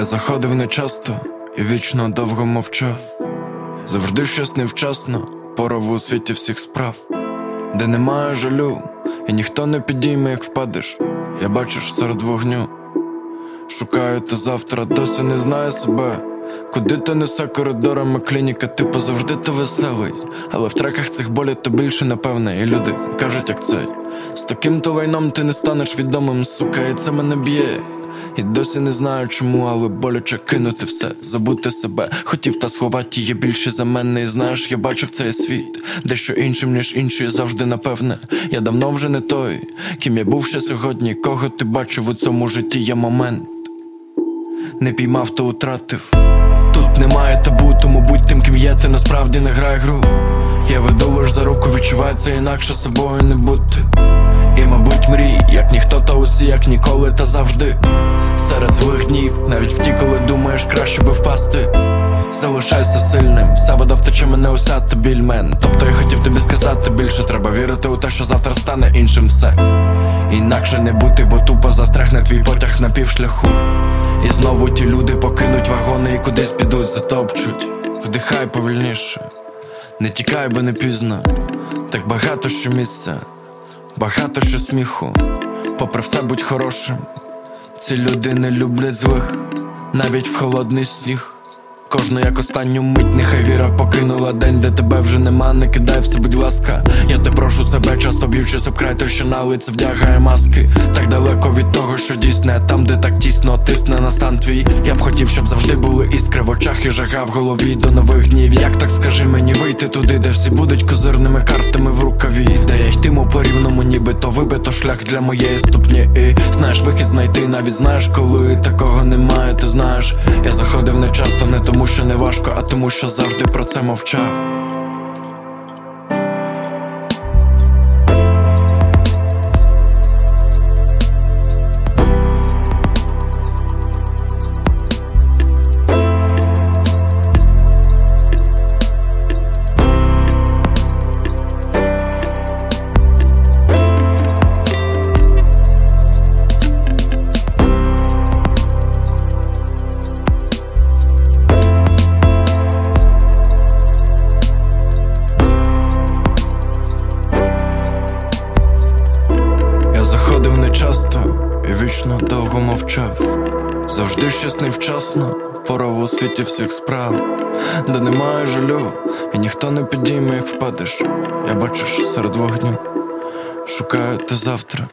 Я заходив нечасто і вічно довго мовчав. Завжди щось невчасно, порав у світі всіх справ, де немає жалю, і ніхто не підійме, як впадеш. Я бачиш серед вогню. Шукаю ти завтра, досі не знаю себе. Куди ти несе коридорами клініка, типу завжди ти веселий. Але в треках цих болі то більше напевне, і люди кажуть, як цей. З таким то лайном ти не станеш відомим, сука, і це мене б'є. І досі не знаю чому, але боляче кинути все, забути себе. Хотів та сховати її більше за мене. І знаєш, я бачив цей світ, дещо іншим, ніж інші, завжди напевне. Я давно вже не той, ким я був ще сьогодні. Кого ти бачив у цьому житті є момент. Не піймав, то утратив. Тут немає табу, тому будь тим, ким є, ти насправді не грай гру. Я веду лиш за руку, відчувається інакше собою не бути. І, мабуть, мрій, як ніхто, та усі, як ніколи, та завжди. Серед злих днів, навіть в ті, коли думаєш, краще би впасти. Залишайся сильним, вся вода втече мене усяти біль мен. Тобто я хотів тобі сказати більше, треба вірити у те, що завтра стане іншим все. Інакше не бути, бо тупо застрягне твій потяг на півшляху. І знову ті люди покинуть вагони і кудись підуть, затопчуть. Вдихай повільніше, не тікай, бо не пізно. Так багато що місця, багато що сміху. Попри все будь хорошим. Ці люди не люблять злих, навіть в холодний сніг. Кожну як останню мить, нехай віра покинула день, де тебе вже нема, не кидай все, будь ласка. Я те прошу себе, часто б'ючись об край, той, що на лице вдягає маски. Так далеко від того, що дійсне, там, де так тісно тисне на стан твій. Я б хотів, щоб завжди були іскри в очах і жага в голові до нових днів. Як так скажи мені вийти туди, де всі будуть козирними картами в рукаві, де рівному, то вибито шлях для моєї ступні. І знаєш, вихід знайти, навіть знаєш, коли такого немає, ти знаєш. Я заходив не часто, не тому, що не важко, а тому, що завжди про це мовчав. Вічно довго мовчав. Завжди щось невчасно, пора у світі всіх справ, де немає жалю, і ніхто не підійме, як впадеш. Я бачиш серед вогню, шукаю ти завтра.